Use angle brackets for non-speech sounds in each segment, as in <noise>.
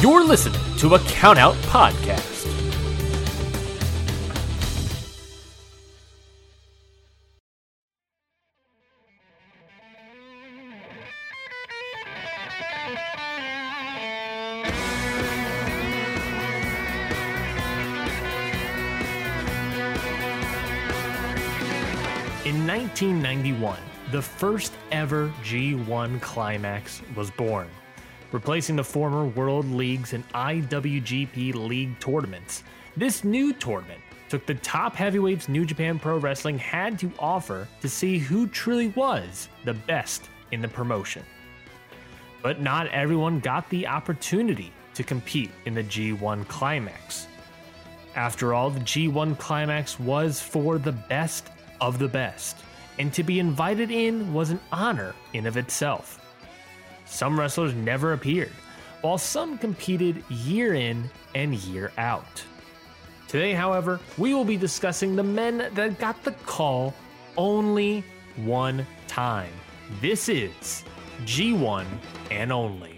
You're listening to a Countout Podcast. In 1991, the first ever G1 climax was born, replacing the former World Leagues and IWGP League tournaments. This new tournament took the top heavyweights New Japan Pro Wrestling had to offer to see who truly was the best in the promotion. But not everyone got the opportunity to compete in the G1 climax. After all, the G1 climax was for the best of the best, and to be invited in was an honor in of itself. Some wrestlers never appeared, while some competed year in and year out. Today, however, we will be discussing the men that got the call only one time. This is G1 and only.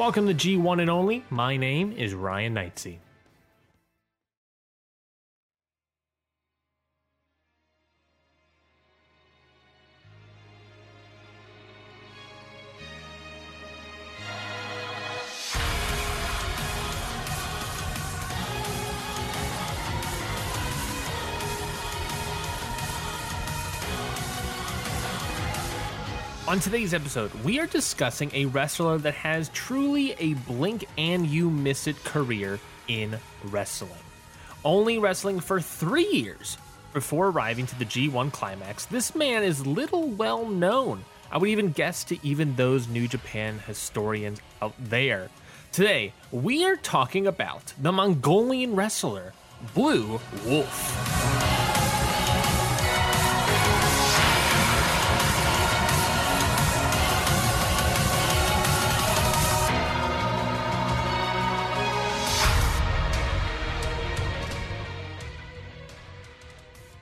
Welcome to G1 and Only. My name is Ryan Knightsey. On today's episode, we are discussing a wrestler that has truly a blink and you miss it career in wrestling. Only wrestling for three years before arriving to the G1 climax, this man is little well known. I would even guess to even those New Japan historians out there. Today, we are talking about the Mongolian wrestler, Blue Wolf.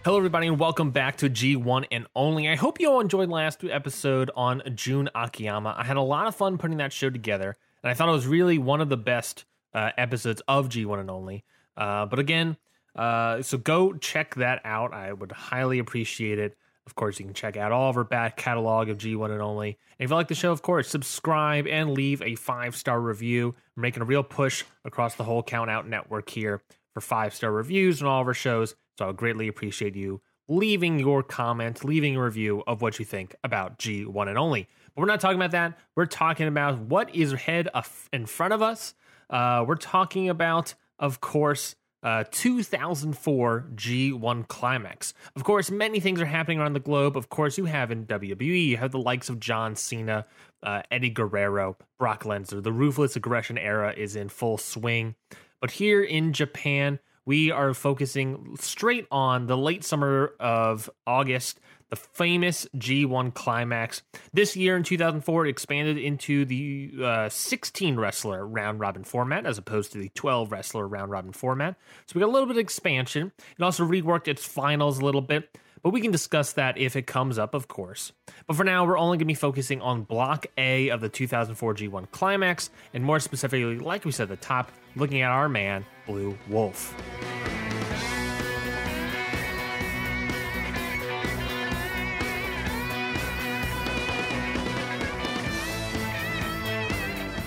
Hello, everybody, and welcome back to G1 and Only. I hope you all enjoyed last episode on Jun Akiyama. I had a lot of fun putting that show together, and I thought it was really one of the best uh, episodes of G1 and Only. Uh, but again, uh, so go check that out. I would highly appreciate it. Of course, you can check out all of our back catalog of G1 and Only. And if you like the show, of course, subscribe and leave a five star review. We're making a real push across the whole Count Out network here for five star reviews on all of our shows. So I greatly appreciate you leaving your comment, leaving a review of what you think about G1 and only. But we're not talking about that. We're talking about what is ahead in front of us. Uh, we're talking about, of course, uh, 2004 G1 Climax. Of course, many things are happening around the globe. Of course, you have in WWE, you have the likes of John Cena, uh, Eddie Guerrero, Brock Lesnar. The ruthless aggression era is in full swing. But here in Japan, we are focusing straight on the late summer of August, the famous G1 climax. This year in 2004, it expanded into the uh, 16 wrestler round robin format as opposed to the 12 wrestler round robin format. So we got a little bit of expansion. It also reworked its finals a little bit but we can discuss that if it comes up, of course. But for now, we're only going to be focusing on Block A of the 2004 G1 Climax, and more specifically, like we said the top, looking at our man, Blue Wolf.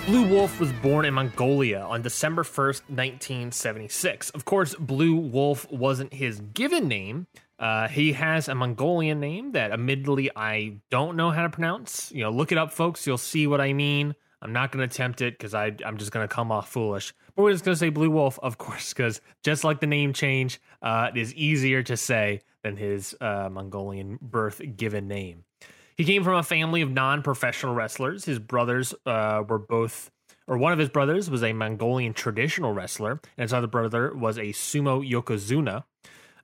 Blue Wolf was born in Mongolia on December 1st, 1976. Of course, Blue Wolf wasn't his given name. Uh, he has a Mongolian name that, admittedly, I don't know how to pronounce. You know, look it up, folks. You'll see what I mean. I'm not going to attempt it because I'm just going to come off foolish. But we're just going to say Blue Wolf, of course, because just like the name change, uh, it is easier to say than his uh, Mongolian birth given name. He came from a family of non professional wrestlers. His brothers uh, were both or one of his brothers was a Mongolian traditional wrestler, and his other brother was a sumo yokozuna.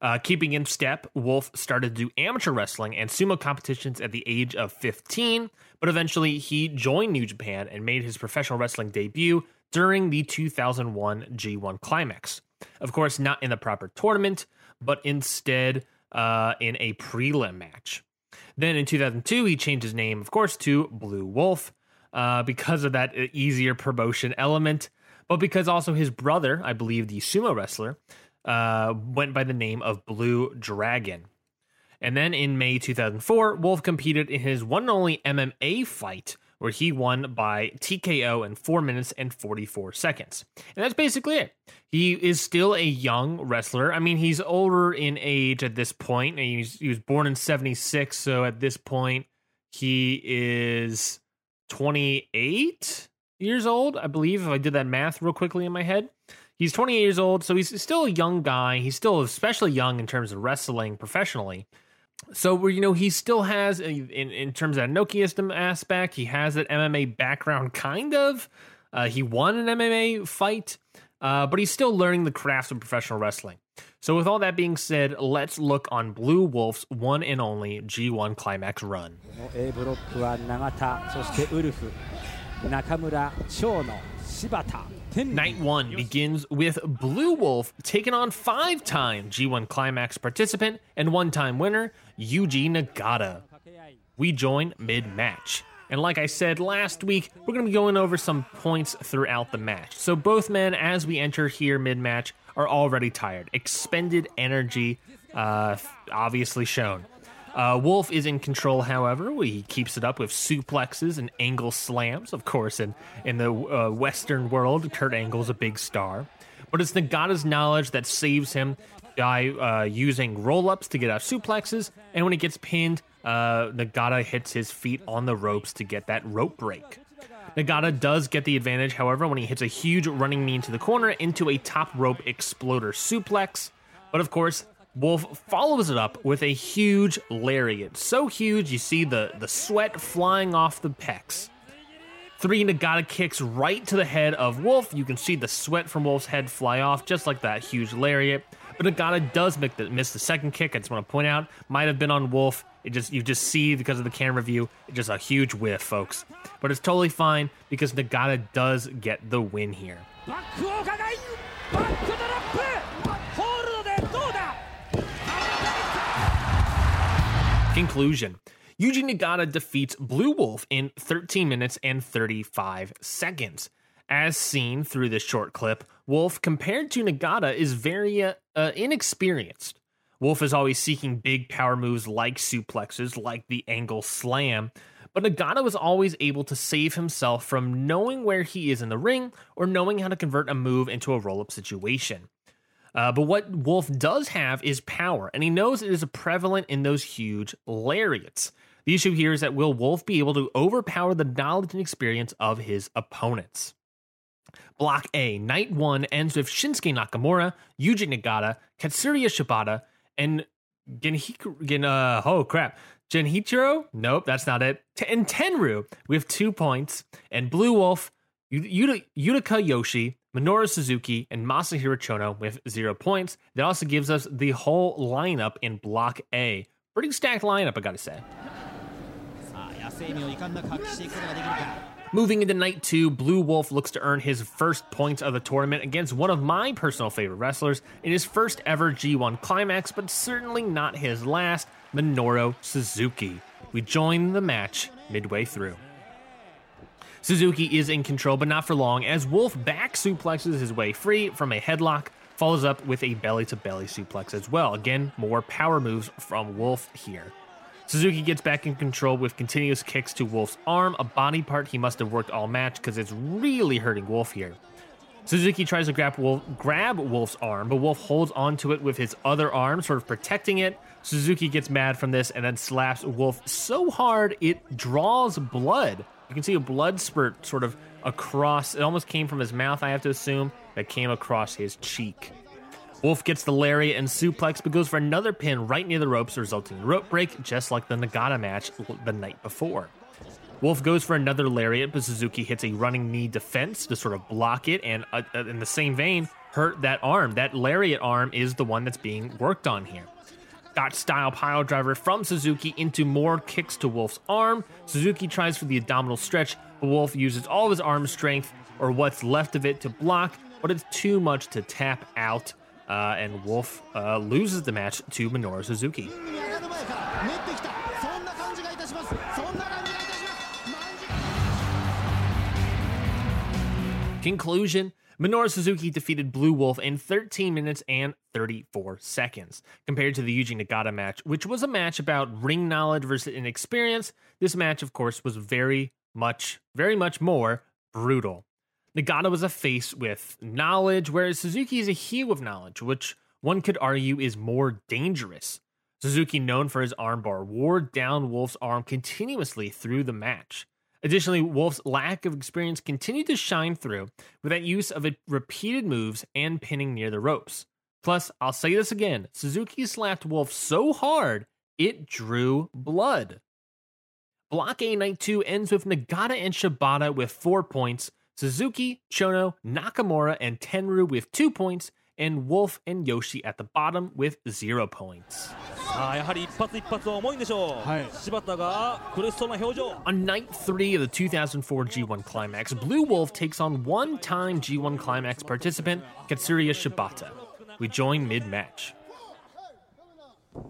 Uh, keeping in step, Wolf started to do amateur wrestling and sumo competitions at the age of 15, but eventually he joined New Japan and made his professional wrestling debut during the 2001 G1 Climax. Of course, not in the proper tournament, but instead uh, in a prelim match. Then in 2002, he changed his name, of course, to Blue Wolf uh, because of that easier promotion element, but because also his brother, I believe the sumo wrestler, uh, went by the name of Blue Dragon. And then in May 2004, Wolf competed in his one and only MMA fight where he won by TKO in 4 minutes and 44 seconds. And that's basically it. He is still a young wrestler. I mean, he's older in age at this point. He was, he was born in 76, so at this point, he is 28 years old, I believe, if I did that math real quickly in my head. He's 28 years old, so he's still a young guy. He's still especially young in terms of wrestling professionally so you know he still has in in terms of that Inoki aspect, he has that MMA background kind of. Uh, he won an MMA fight, uh, but he's still learning the crafts of professional wrestling. So with all that being said, let's look on Blue Wolf's one and only G1 Climax run. Night one begins with Blue Wolf taking on five time G1 Climax participant and one time winner, Yuji Nagata. We join mid match. And like I said last week, we're going to be going over some points throughout the match. So both men, as we enter here mid match, are already tired. Expended energy, uh, obviously shown. Uh, Wolf is in control, however. He keeps it up with suplexes and angle slams. Of course, in, in the uh, Western world, Kurt Angle's a big star. But it's Nagata's knowledge that saves him by uh, using roll ups to get out suplexes. And when he gets pinned, uh, Nagata hits his feet on the ropes to get that rope break. Nagata does get the advantage, however, when he hits a huge running knee into the corner into a top rope exploder suplex. But of course, Wolf follows it up with a huge lariat. So huge, you see the, the sweat flying off the pecs. Three Nagata kicks right to the head of Wolf. You can see the sweat from Wolf's head fly off, just like that huge lariat. But Nagata does make the, miss the second kick. I just want to point out, might have been on Wolf. It just you just see because of the camera view, it's just a huge whiff, folks. But it's totally fine because Nagata does get the win here. Conclusion Yuji Nagata defeats Blue Wolf in 13 minutes and 35 seconds. As seen through this short clip, Wolf, compared to Nagata, is very uh, uh, inexperienced. Wolf is always seeking big power moves like suplexes, like the angle slam, but Nagata was always able to save himself from knowing where he is in the ring or knowing how to convert a move into a roll up situation. Uh, but what Wolf does have is power, and he knows it is prevalent in those huge lariats. The issue here is that will Wolf be able to overpower the knowledge and experience of his opponents? Block A, Night 1 ends with Shinsuke Nakamura, Yuji Nagata, Katsuya Shibata, and Genhiku, Gen, uh, oh crap, Genhichiro? Nope, that's not it. And Tenryu with two points, and Blue Wolf, Yuta, Yutaka Yoshi, Minoru Suzuki, and Masahiro Chono with zero points. That also gives us the whole lineup in Block A. Pretty stacked lineup, I gotta say. <laughs> Moving into night two, Blue Wolf looks to earn his first points of the tournament against one of my personal favorite wrestlers in his first ever G1 climax, but certainly not his last, Minoru Suzuki. We join the match midway through. Suzuki is in control, but not for long, as Wolf back suplexes his way free from a headlock, follows up with a belly to belly suplex as well. Again, more power moves from Wolf here. Suzuki gets back in control with continuous kicks to Wolf's arm, a body part he must have worked all match because it's really hurting Wolf here. Suzuki tries to grab, Wolf, grab Wolf's arm, but Wolf holds onto it with his other arm, sort of protecting it. Suzuki gets mad from this and then slaps Wolf so hard it draws blood. You can see a blood spurt sort of across. It almost came from his mouth, I have to assume, that came across his cheek. Wolf gets the lariat and suplex, but goes for another pin right near the ropes, resulting in rope break, just like the Nagata match the night before. Wolf goes for another lariat, but Suzuki hits a running knee defense to sort of block it, and uh, uh, in the same vein, hurt that arm. That lariat arm is the one that's being worked on here. Gotch style pile driver from Suzuki into more kicks to Wolf's arm. Suzuki tries for the abdominal stretch, but Wolf uses all of his arm strength, or what's left of it, to block, but it's too much to tap out. Uh, and Wolf uh, loses the match to Minoru Suzuki. Conclusion Minoru Suzuki defeated Blue Wolf in 13 minutes and 34 seconds. Compared to the Yuji Nagata match, which was a match about ring knowledge versus inexperience, this match, of course, was very much, very much more brutal. Nagata was a face with knowledge, whereas Suzuki is a heel with knowledge, which one could argue is more dangerous. Suzuki, known for his armbar, wore down Wolf's arm continuously through the match. Additionally, Wolf's lack of experience continued to shine through with that use of repeated moves and pinning near the ropes. Plus, I'll say this again Suzuki slapped Wolf so hard it drew blood. Block A Night 2 ends with Nagata and Shibata with four points, Suzuki, Chono, Nakamura, and Tenryu with two points, and Wolf and Yoshi at the bottom with zero points. Ah, on night three of the 2004 G1 Climax, Blue Wolf takes on one time G1 Climax participant Katsuya Shibata. We join mid match.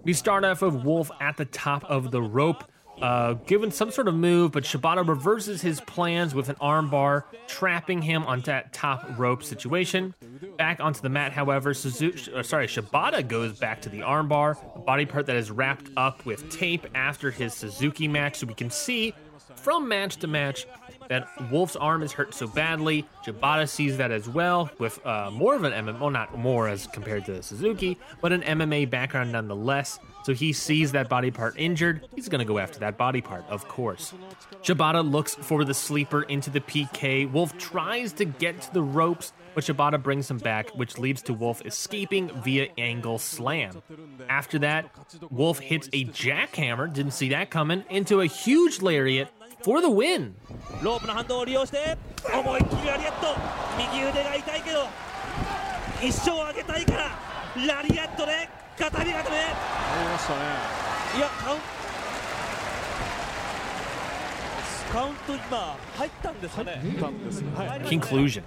We start off with Wolf at the top of the rope uh, given some sort of move, but Shibata reverses his plans with an armbar, trapping him on that top rope situation. Back onto the mat, however, Suzuki, uh, sorry, Shibata goes back to the armbar, a body part that is wrapped up with tape after his Suzuki match, so we can see from match to match that Wolf's arm is hurt so badly. Shibata sees that as well, with uh, more of an MMA, well, not more as compared to Suzuki, but an MMA background nonetheless. So he sees that body part injured. He's going to go after that body part, of course. Shibata looks for the sleeper into the PK. Wolf tries to get to the ropes, but Shibata brings him back, which leads to Wolf escaping via angle slam. After that, Wolf hits a jackhammer, didn't see that coming, into a huge lariat for the win. ロープの反動を利用して思いっきりラリアット右腕が痛いけど一生上げたいからラリアットで片身固めありましたねいやカウンカウント今入ったんですかね Conclusion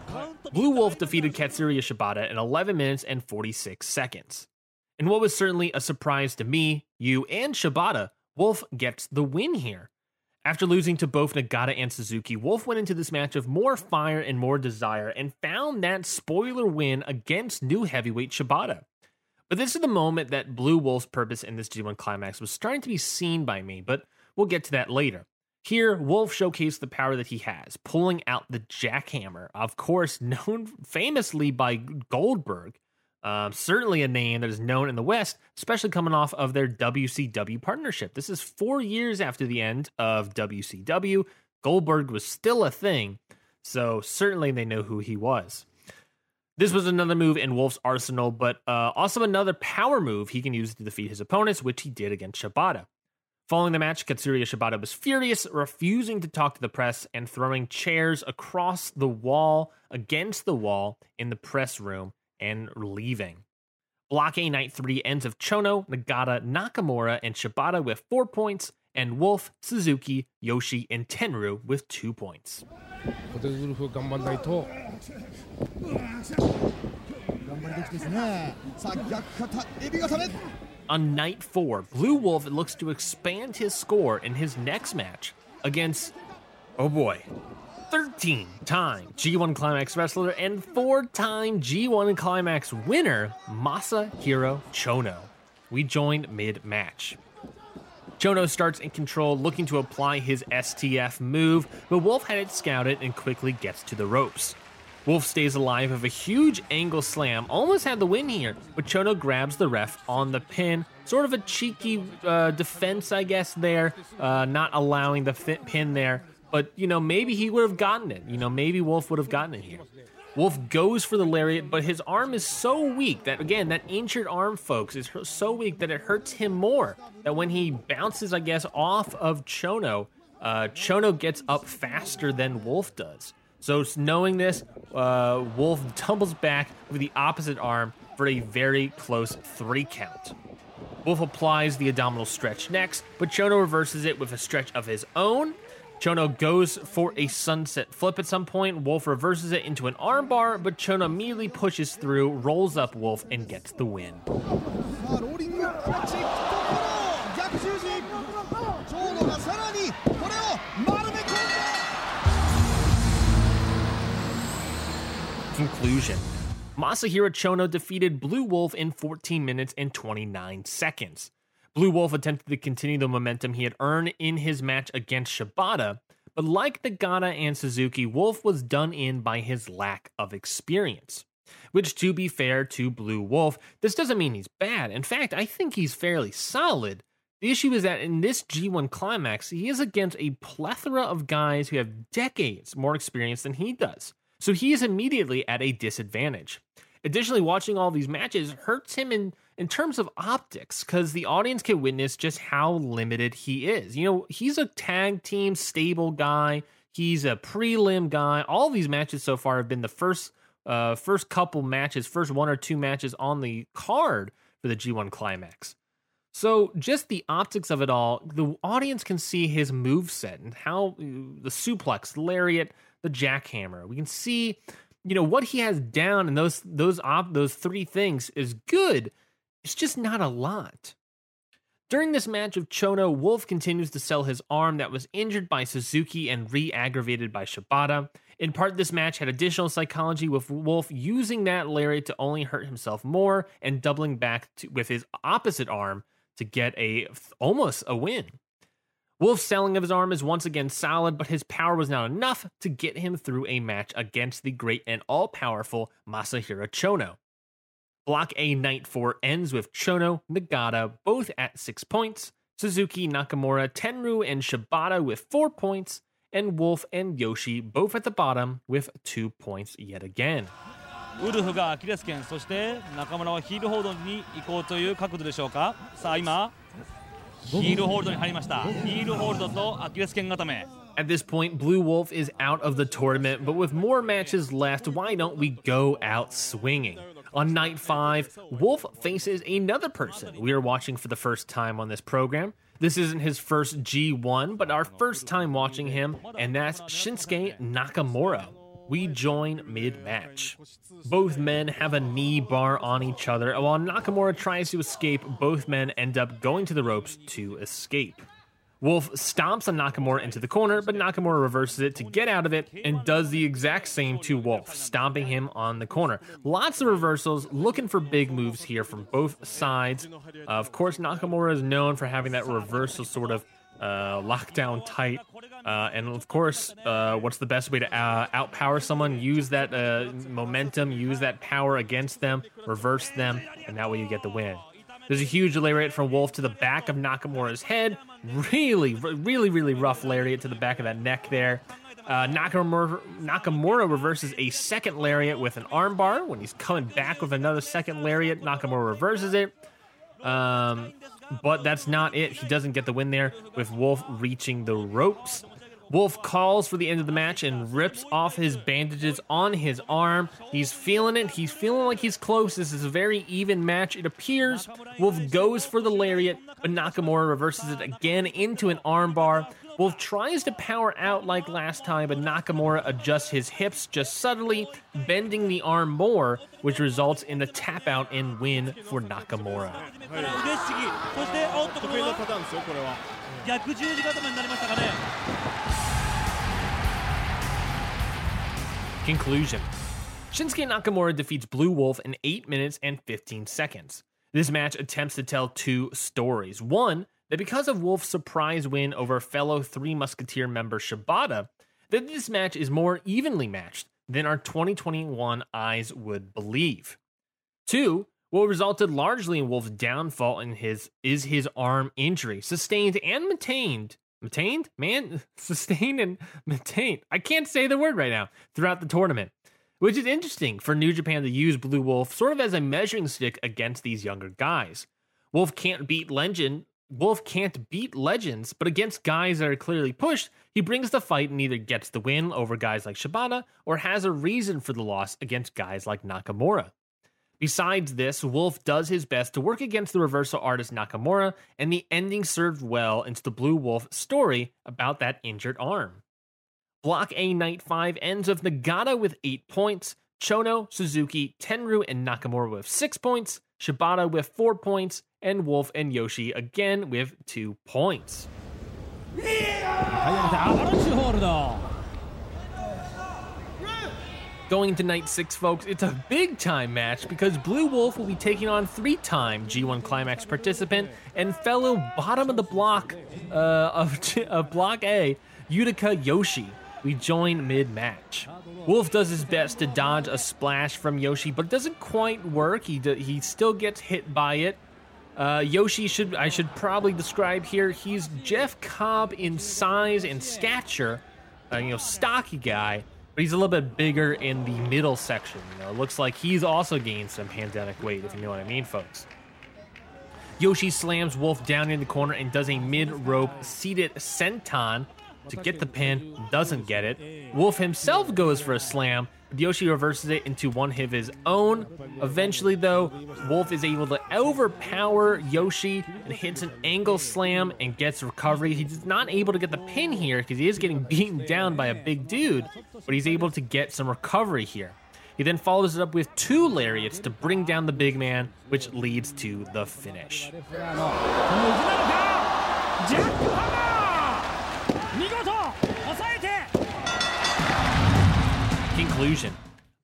Blue Wolf defeated Katsuyori Shibata in 11 minutes and 46 seconds. And what was certainly a surprise to me, you, and Shibata, Wolf gets the win here. After losing to both Nagata and Suzuki, Wolf went into this match of more fire and more desire and found that spoiler win against new heavyweight Shibata. But this is the moment that Blue Wolf's purpose in this G1 climax was starting to be seen by me, but we'll get to that later. Here, Wolf showcased the power that he has, pulling out the jackhammer, of course, <laughs> known famously by Goldberg, um, certainly a name that is known in the West, especially coming off of their WCW partnership. This is four years after the end of WCW. Goldberg was still a thing, so certainly they know who he was. This was another move in Wolf's arsenal, but uh, also another power move he can use to defeat his opponents, which he did against Shibata. Following the match, Katsuya Shibata was furious, refusing to talk to the press and throwing chairs across the wall against the wall in the press room and leaving. Block A Night 3 ends of Chono, Nagata, Nakamura, and Shibata with 4 points, and Wolf, Suzuki, Yoshi, and Tenryu with 2 points. On night 4, Blue Wolf looks to expand his score in his next match against, oh boy, 13 time G1 Climax wrestler and four time G1 Climax winner, Masahiro Chono. We join mid match. Chono starts in control, looking to apply his STF move, but Wolf had it scouted and quickly gets to the ropes. Wolf stays alive with a huge angle slam, almost had the win here, but Chono grabs the ref on the pin. Sort of a cheeky uh, defense, I guess, there, uh, not allowing the pin there. But, you know, maybe he would have gotten it. You know, maybe Wolf would have gotten it here. Wolf goes for the lariat, but his arm is so weak that, again, that injured arm, folks, is so weak that it hurts him more. That when he bounces, I guess, off of Chono, uh, Chono gets up faster than Wolf does. So, knowing this, uh, Wolf tumbles back with the opposite arm for a very close three count. Wolf applies the abdominal stretch next, but Chono reverses it with a stretch of his own. Chono goes for a sunset flip at some point. Wolf reverses it into an armbar, but Chono immediately pushes through, rolls up Wolf, and gets the win. Conclusion Masahiro Chono defeated Blue Wolf in 14 minutes and 29 seconds. Blue Wolf attempted to continue the momentum he had earned in his match against Shibata, but like Nagata and Suzuki, Wolf was done in by his lack of experience. Which, to be fair to Blue Wolf, this doesn't mean he's bad. In fact, I think he's fairly solid. The issue is that in this G1 climax, he is against a plethora of guys who have decades more experience than he does. So he is immediately at a disadvantage. Additionally, watching all these matches hurts him in, in terms of optics because the audience can witness just how limited he is. You know, he's a tag team stable guy, he's a prelim guy. All these matches so far have been the first uh, first couple matches, first one or two matches on the card for the G1 climax. So, just the optics of it all, the audience can see his move set and how the suplex, lariat, the jackhammer. We can see, you know, what he has down, and those those op those three things is good. It's just not a lot. During this match of Chono, Wolf continues to sell his arm that was injured by Suzuki and re aggravated by Shibata. In part, this match had additional psychology with Wolf using that lariat to only hurt himself more and doubling back to, with his opposite arm to get a almost a win. Wolf's selling of his arm is once again solid, but his power was not enough to get him through a match against the great and all powerful Masahiro Chono. Block A Night 4 ends with Chono, Nagata both at 6 points, Suzuki, Nakamura, Tenryu, and Shibata with 4 points, and Wolf and Yoshi both at the bottom with 2 points yet again. ウルフがアキレス腱そして中村はヒールホールドに移行という角度でしょうかさあ今ヒールホールドに入りましたヒールホールドとアキレス腱固め At this point, Blue Wolf is out of the tournament, but with more matches left, why don't we go out swinging? On night five, Wolf faces another person we are watching for the first time on this program. This isn't his first G1, but our first time watching him, and that's Shinsuke Nakamura. We join mid match. Both men have a knee bar on each other, and while Nakamura tries to escape, both men end up going to the ropes to escape. Wolf stomps on Nakamura into the corner, but Nakamura reverses it to get out of it and does the exact same to Wolf, stomping him on the corner. Lots of reversals, looking for big moves here from both sides. Uh, of course, Nakamura is known for having that reversal sort of uh, lockdown tight. Uh, and of course, uh, what's the best way to uh, outpower someone? Use that uh, momentum, use that power against them, reverse them, and that way you get the win. There's a huge lariat from Wolf to the back of Nakamura's head. Really, really, really rough lariat to the back of that neck there. Uh, Nakamura, Nakamura reverses a second lariat with an armbar. When he's coming back with another second lariat, Nakamura reverses it. Um, but that's not it. He doesn't get the win there with Wolf reaching the ropes. Wolf calls for the end of the match and rips off his bandages on his arm. He's feeling it. He's feeling like he's close. This is a very even match, it appears. Wolf goes for the lariat, but Nakamura reverses it again into an armbar. Wolf tries to power out like last time, but Nakamura adjusts his hips just subtly, bending the arm more, which results in a tap out and win for Nakamura. 腕ひしぎそしておっとこれは逆十字固めになりましたかね Conclusion Shinsuke Nakamura defeats Blue Wolf in 8 minutes and 15 seconds. This match attempts to tell two stories. One, that because of Wolf's surprise win over fellow Three Musketeer member Shibata, that this match is more evenly matched than our 2021 eyes would believe. Two, what resulted largely in Wolf's downfall in his is his arm injury, sustained and maintained maintained, man, <laughs> sustained and maintained. I can't say the word right now throughout the tournament, which is interesting for New Japan to use Blue Wolf sort of as a measuring stick against these younger guys. Wolf can't beat Legend Wolf can't beat legends, but against guys that are clearly pushed, he brings the fight and either gets the win over guys like Shibata or has a reason for the loss against guys like Nakamura. Besides this, Wolf does his best to work against the reversal artist Nakamura, and the ending served well into the Blue Wolf story about that injured arm. Block A Night 5 ends with Nagata with 8 points, Chono, Suzuki, Tenryu, and Nakamura with 6 points, Shibata with 4 points, and Wolf and Yoshi again with 2 points. Going into night six, folks, it's a big time match because Blue Wolf will be taking on three time G1 Climax participant and fellow bottom of the block uh, of, <laughs> of Block A, Yutaka Yoshi. We join mid match. Wolf does his best to dodge a splash from Yoshi, but it doesn't quite work. He, do, he still gets hit by it. Uh, Yoshi should I should probably describe here. He's Jeff Cobb in size and stature, uh, you know, stocky guy, but he's a little bit bigger in the middle section. You know, it looks like he's also gained some pandemic weight, if you know what I mean, folks. Yoshi slams Wolf down in the corner and does a mid rope seated senton to get the pin, doesn't get it. Wolf himself goes for a slam, but Yoshi reverses it into one of his own. Eventually, though, Wolf is able to overpower Yoshi and hits an angle slam and gets recovery. He's not able to get the pin here because he is getting beaten down by a big dude, but he's able to get some recovery here. He then follows it up with two lariats to bring down the big man, which leads to the finish. Conclusion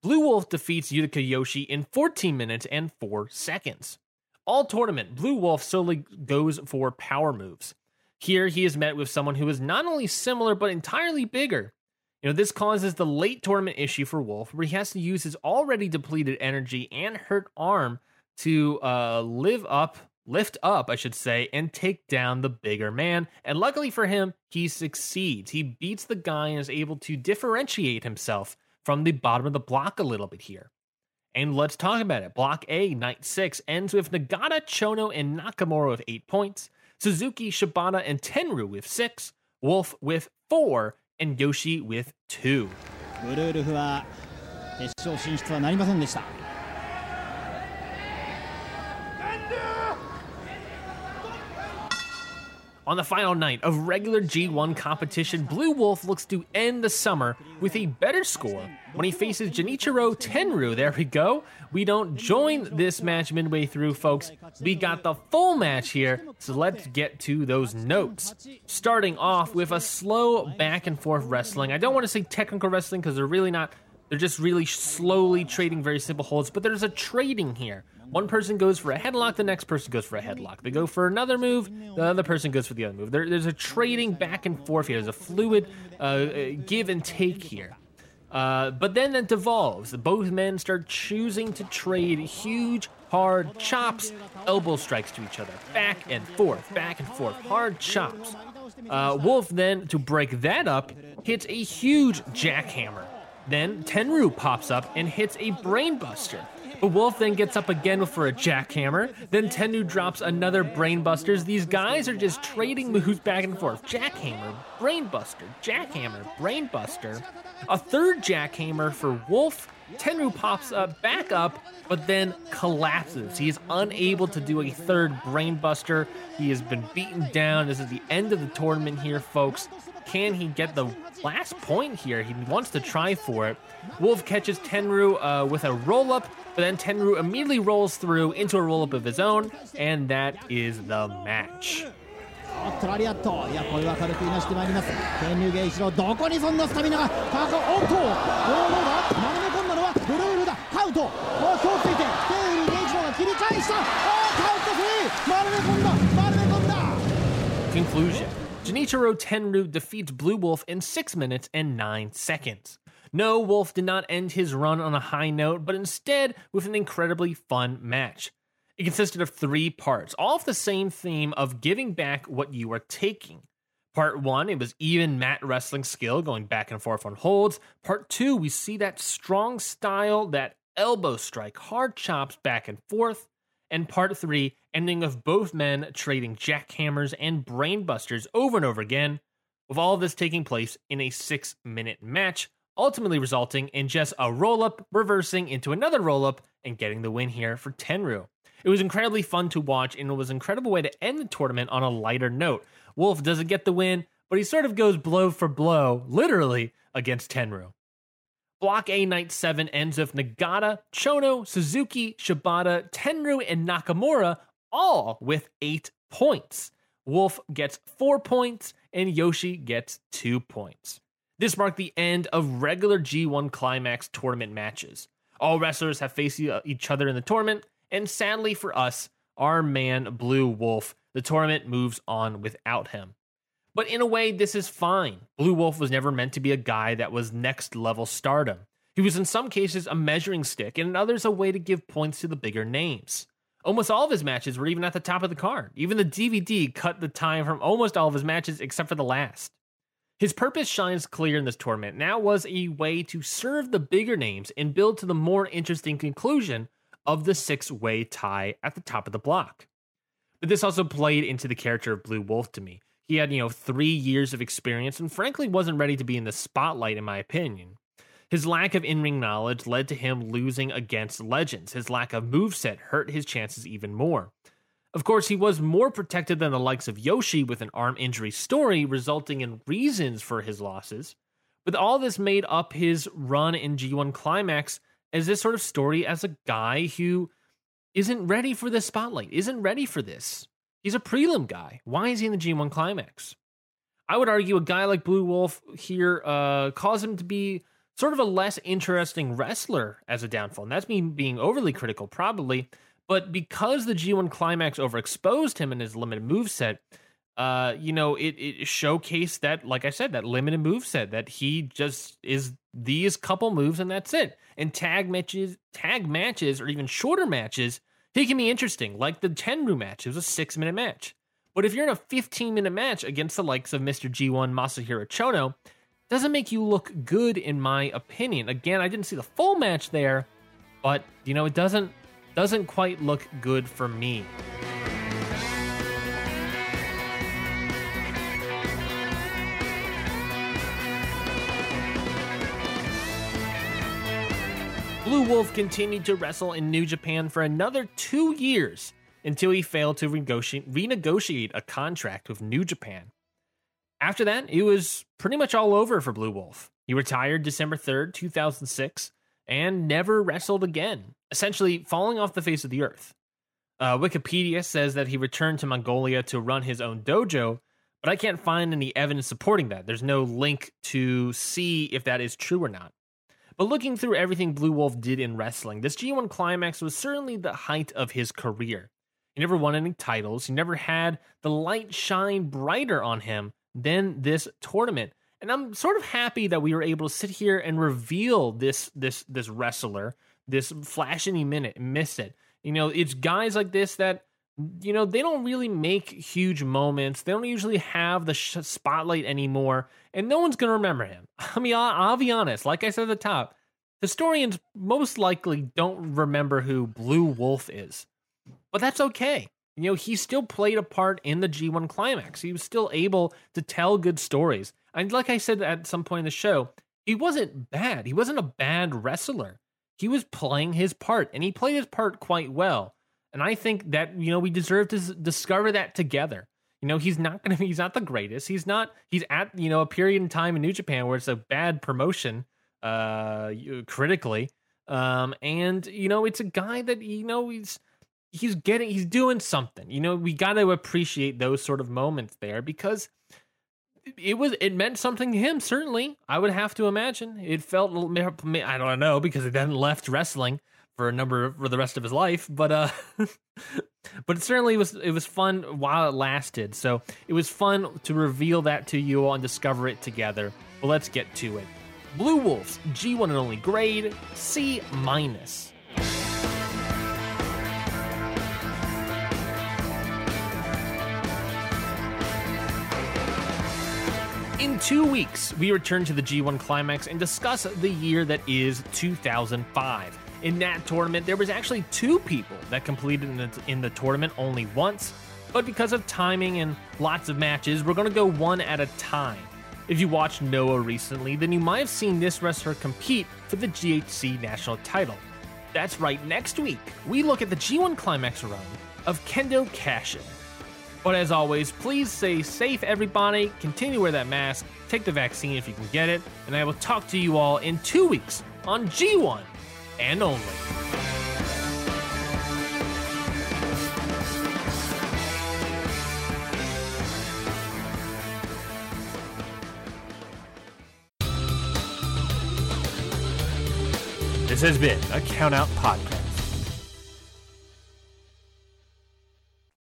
Blue Wolf defeats Yutaka Yoshi in 14 minutes and 4 seconds. All tournament, Blue Wolf solely goes for power moves. Here, he is met with someone who is not only similar but entirely bigger. You know, this causes the late tournament issue for Wolf, where he has to use his already depleted energy and hurt arm to uh, live up, lift up, I should say, and take down the bigger man. And luckily for him, he succeeds. He beats the guy and is able to differentiate himself from the bottom of the block a little bit here. And let's talk about it. Block A, night six, ends with Nagata, Chono, and Nakamura with eight points, Suzuki, Shibata, and Tenryu with six, Wolf with four, and Yoshi with two. ブルールフは決勝進出はなりませんでした。On the final night of regular G1 competition, Blue Wolf looks to end the summer with a better score when he faces Junichiro Tenryu. There we go. We don't join this match midway through, folks. We got the full match here, so let's get to those notes. Starting off with a slow back and forth wrestling. I don't want to say technical wrestling because they're really not. They're just really slowly trading very simple holds, but there's a trading here. One person goes for a headlock, the next person goes for a headlock. They go for another move, the other person goes for the other move. There, there's a trading back and forth here. There's a fluid uh, uh, give and take here. Uh, but then it devolves. Both men start choosing to trade huge, hard chops, elbow strikes to each other, back and forth, back and forth, hard chops. Uh, Wolf then, to break that up, hits a huge jackhammer. Then Tenryu pops up and hits a brainbuster. Wolf then gets up again for a jackhammer. Then Tenryu drops another brainbusters. These guys are just trading moves back and forth. Jackhammer, brainbuster, jackhammer, brainbuster. A third jackhammer for Wolf. Tenryu pops up back up, but then collapses. He is unable to do a third brainbuster. He has been beaten down. This is the end of the tournament here, folks. Can he get the last point here? He wants to try for it. Wolf catches Tenryu uh, with a roll up, but then Tenryu immediately rolls through into a roll up of his own, and that is the match. Conclusion Junichiro Tenryu defeats Blue Wolf in 6 minutes and 9 seconds. No, Wolf did not end his run on a high note, but instead with an incredibly fun match. It consisted of three parts, all of the same theme of giving back what you are taking. Part one, it was even mat wrestling skill going back and forth on holds. Part two, we see that strong style, that elbow strike, hard chops back and forth. and part three, ending of both men trading jackhammers and brainbusters over and over again, with all of this taking place in a six minute match, ultimately resulting in just a roll up, reversing into another roll up, and getting the win here for Tenryu. It was incredibly fun to watch, and it was an incredible way to end the tournament on a lighter note. Wolf doesn't get the win, but he sort of goes blow for blow, literally, against Tenryu. Block A Night 7 ends with Nagata, Chono, Suzuki, Shibata, Tenryu, and Nakamura all with eight points. Wolf gets four points, and Yoshi gets two points. This marked the end of regular G1 Climax tournament matches. All wrestlers have faced uh, each other in the tournament, and sadly for us, our man Blue Wolf, the tournament moves on without him. But in a way, this is fine. Blue Wolf was never meant to be a guy that was next level stardom. He was in some cases a measuring stick, and in others, a way to give points to the bigger names. Almost all of his matches were even at the top of the card. Even the DVD cut the time from almost all of his matches except for the last. His purpose shines clear in this tournament. Now was a way to serve the bigger names and build to the more interesting conclusion of the six way tie at the top of the block. But this also played into the character of Blue Wolf to me. He had, you know, three years of experience and frankly wasn't ready to be in the spotlight, in my opinion. His lack of in ring knowledge led to him losing against legends. His lack of moveset hurt his chances even more. Of course, he was more protected than the likes of Yoshi with an arm injury story, resulting in reasons for his losses. But all this made up his run in G1 Climax as this sort of story as a guy who isn't ready for the spotlight, isn't ready for this. He's a prelim guy. Why is he in the G1 climax? I would argue a guy like Blue Wolf here uh, caused him to be sort of a less interesting wrestler as a downfall. And that's me being overly critical, probably. But because the G1 climax overexposed him in his limited move set, uh, you know, it, it showcased that, like I said, that limited move set that he just is these couple moves and that's it. And tag matches, tag matches, or even shorter matches, he can be interesting, like the Tenryu match. It was a six minute match. But if you're in a 15 minute match against the likes of Mr. G1 Masahiro Chono, doesn't make you look good in my opinion. Again, I didn't see the full match there, but you know, it doesn't doesn't quite look good for me. Blue Wolf continued to wrestle in New Japan for another two years until he failed to renegotiate a contract with New Japan. After that, it was pretty much all over for Blue Wolf. He retired December 3rd, 2006, and never wrestled again, essentially falling off the face of the earth. Uh, Wikipedia says that he returned to Mongolia to run his own dojo, but I can't find any evidence supporting that. There's no link to see if that is true or not. But looking through everything Blue Wolf did in wrestling, this G1 Climax was certainly the height of his career. He never won any titles, he never had the light shine brighter on him than this tournament. And I'm sort of happy that we were able to sit here and reveal this this this wrestler, this flash any minute, miss it. You know, it's guys like this that you know they don't really make huge moments. They don't usually have the sh- spotlight anymore and no one's gonna remember him. <laughs> I mean I'll, I'll, be honest like i said at the top historians most likely don't remember who blue wolf is. But that's okay. You know he still played a part in the g1 climax. He was still able to tell good stories and like i said at some point in the show he wasn't bad he wasn't a bad wrestler he was playing his part and he played his part quite well and I think that, you know, we deserve to discover that together. You know, he's not going to he's not the greatest. He's not, he's at, you know, a period in time in New Japan where it's a bad promotion, uh, critically. Um, and, you know, it's a guy that, you know, he's, he's getting, he's doing something. You know, we got to appreciate those sort of moments there because it was it meant something to him certainly. I would have to imagine. It felt i don't know because it then left wrestling for a number for the rest of his life but uh <laughs> but it certainly was it was fun while it lasted. So it was fun to reveal that to you all and discover it together. But let's get to it. Blue wolves g1 and only grade c minus In two weeks, we return to the G1 Climax and discuss the year that is 2005. In that tournament, there was actually two people that completed in the, in the tournament only once, but because of timing and lots of matches, we're going to go one at a time. If you watched Noah recently, then you might have seen this wrestler compete for the GHC national title. That's right, next week, we look at the G1 Climax run of Kendo Kashin. But as always, please stay safe, everybody. Continue to wear that mask, take the vaccine if you can get it, and I will talk to you all in two weeks on G1 and only. This has been a Count Out Podcast.